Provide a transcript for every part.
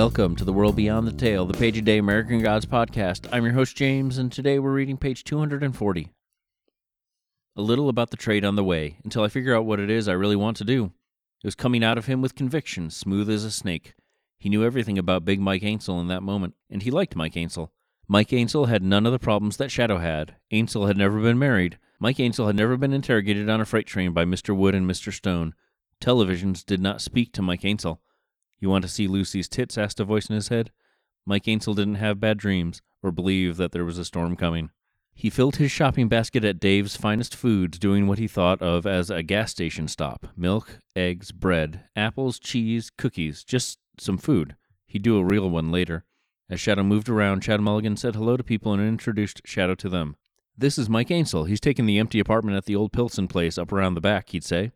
Welcome to the World Beyond the Tale, the Page a Day American Gods podcast. I'm your host, James, and today we're reading page 240. A little about the trade on the way, until I figure out what it is I really want to do. It was coming out of him with conviction, smooth as a snake. He knew everything about Big Mike Ainsel in that moment, and he liked Mike Ainsel. Mike Ainsel had none of the problems that Shadow had. Ainsel had never been married. Mike Ainsel had never been interrogated on a freight train by Mr. Wood and Mr. Stone. Televisions did not speak to Mike Ainsel. You want to see Lucy's tits? asked a voice in his head. Mike Ainsel didn't have bad dreams or believe that there was a storm coming. He filled his shopping basket at Dave's Finest Foods, doing what he thought of as a gas station stop milk, eggs, bread, apples, cheese, cookies, just some food. He'd do a real one later. As Shadow moved around, Chad Mulligan said hello to people and introduced Shadow to them. This is Mike Ainsel. He's taken the empty apartment at the old Pilson place up around the back, he'd say.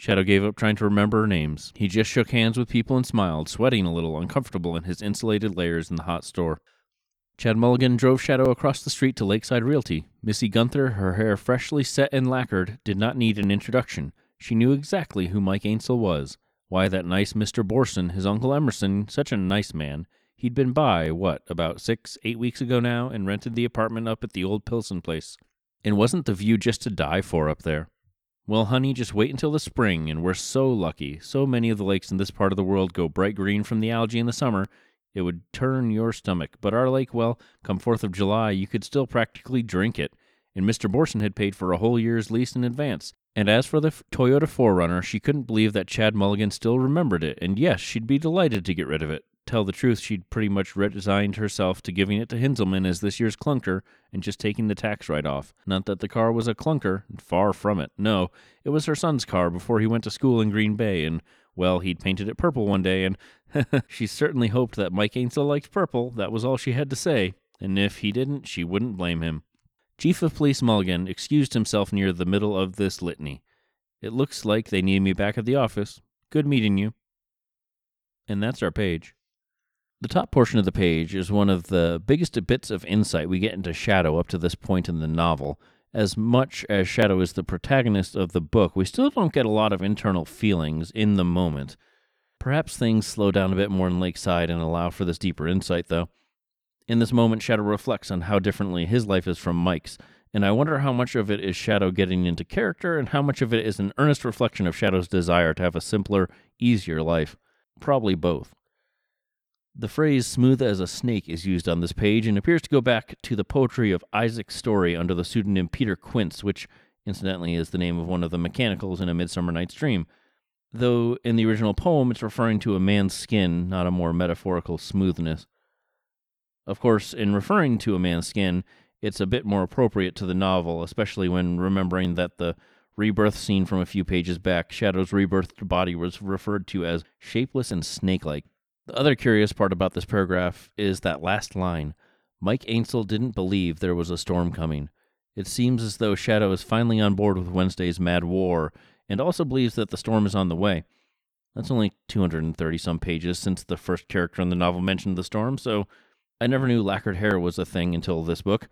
Shadow gave up trying to remember names. He just shook hands with people and smiled, sweating a little, uncomfortable in his insulated layers in the hot store. Chad Mulligan drove Shadow across the street to Lakeside Realty. Missy Gunther, her hair freshly set and lacquered, did not need an introduction. She knew exactly who Mike Ainsel was. Why, that nice Mr. Borson, his Uncle Emerson, such a nice man. He'd been by, what, about six, eight weeks ago now, and rented the apartment up at the old Pilson place. And wasn't the view just to die for up there? Well, honey, just wait until the spring, and we're so lucky. So many of the lakes in this part of the world go bright green from the algae in the summer, it would turn your stomach. But our lake, well, come 4th of July, you could still practically drink it. And Mr. Borson had paid for a whole year's lease in advance. And as for the Toyota 4Runner, she couldn't believe that Chad Mulligan still remembered it, and yes, she'd be delighted to get rid of it tell the truth, she'd pretty much resigned herself to giving it to Hinzelmann as this year's clunker and just taking the tax write off. Not that the car was a clunker, far from it. No, it was her son's car before he went to school in Green Bay, and, well, he'd painted it purple one day, and she certainly hoped that Mike Ainsel liked purple. That was all she had to say, and if he didn't, she wouldn't blame him. Chief of Police Mulligan excused himself near the middle of this litany. It looks like they need me back at the office. Good meeting you. And that's our page. The top portion of the page is one of the biggest bits of insight we get into Shadow up to this point in the novel. As much as Shadow is the protagonist of the book, we still don't get a lot of internal feelings in the moment. Perhaps things slow down a bit more in Lakeside and allow for this deeper insight, though. In this moment, Shadow reflects on how differently his life is from Mike's, and I wonder how much of it is Shadow getting into character and how much of it is an earnest reflection of Shadow's desire to have a simpler, easier life. Probably both. The phrase smooth as a snake is used on this page and appears to go back to the poetry of Isaac Story under the pseudonym Peter Quince, which incidentally is the name of one of the mechanicals in A Midsummer Night's Dream. Though in the original poem it's referring to a man's skin, not a more metaphorical smoothness. Of course, in referring to a man's skin, it's a bit more appropriate to the novel, especially when remembering that the rebirth scene from a few pages back, Shadow's rebirthed body was referred to as shapeless and snake like. The other curious part about this paragraph is that last line Mike Ainsel didn't believe there was a storm coming. It seems as though Shadow is finally on board with Wednesday's mad war and also believes that the storm is on the way. That's only 230 some pages since the first character in the novel mentioned the storm, so I never knew lacquered hair was a thing until this book.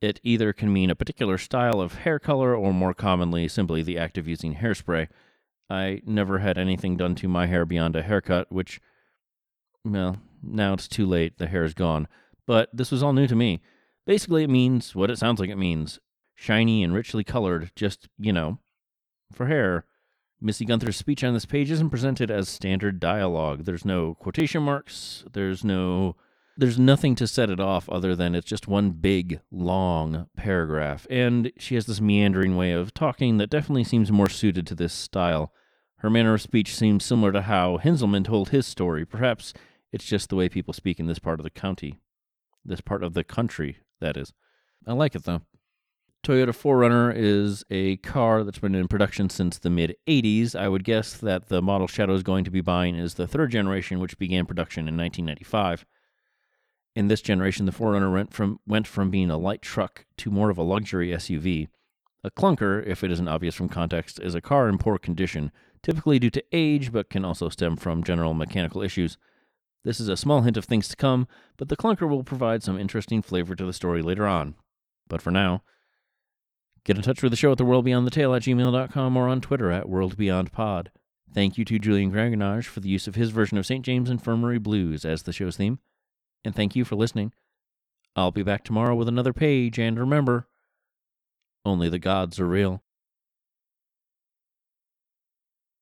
It either can mean a particular style of hair color or more commonly simply the act of using hairspray. I never had anything done to my hair beyond a haircut, which well, now it's too late. The hair is gone. But this was all new to me. Basically, it means what it sounds like it means shiny and richly colored, just, you know, for hair. Missy Gunther's speech on this page isn't presented as standard dialogue. There's no quotation marks. There's no. There's nothing to set it off other than it's just one big, long paragraph. And she has this meandering way of talking that definitely seems more suited to this style. Her manner of speech seems similar to how Hinzelmann told his story. Perhaps it's just the way people speak in this part of the county. This part of the country, that is. I like it though. Toyota 4Runner is a car that's been in production since the mid 80s. I would guess that the model Shadow is going to be buying is the third generation, which began production in 1995. In this generation, the 4Runner went from, went from being a light truck to more of a luxury SUV. A clunker, if it isn't obvious from context, is a car in poor condition, typically due to age, but can also stem from general mechanical issues. This is a small hint of things to come, but the clunker will provide some interesting flavor to the story later on. But for now, get in touch with the show at theworldbeyondthetale at gmail.com or on Twitter at worldbeyondpod. Thank you to Julian Gregonage for the use of his version of St. James Infirmary Blues as the show's theme, and thank you for listening. I'll be back tomorrow with another page, and remember, only the gods are real.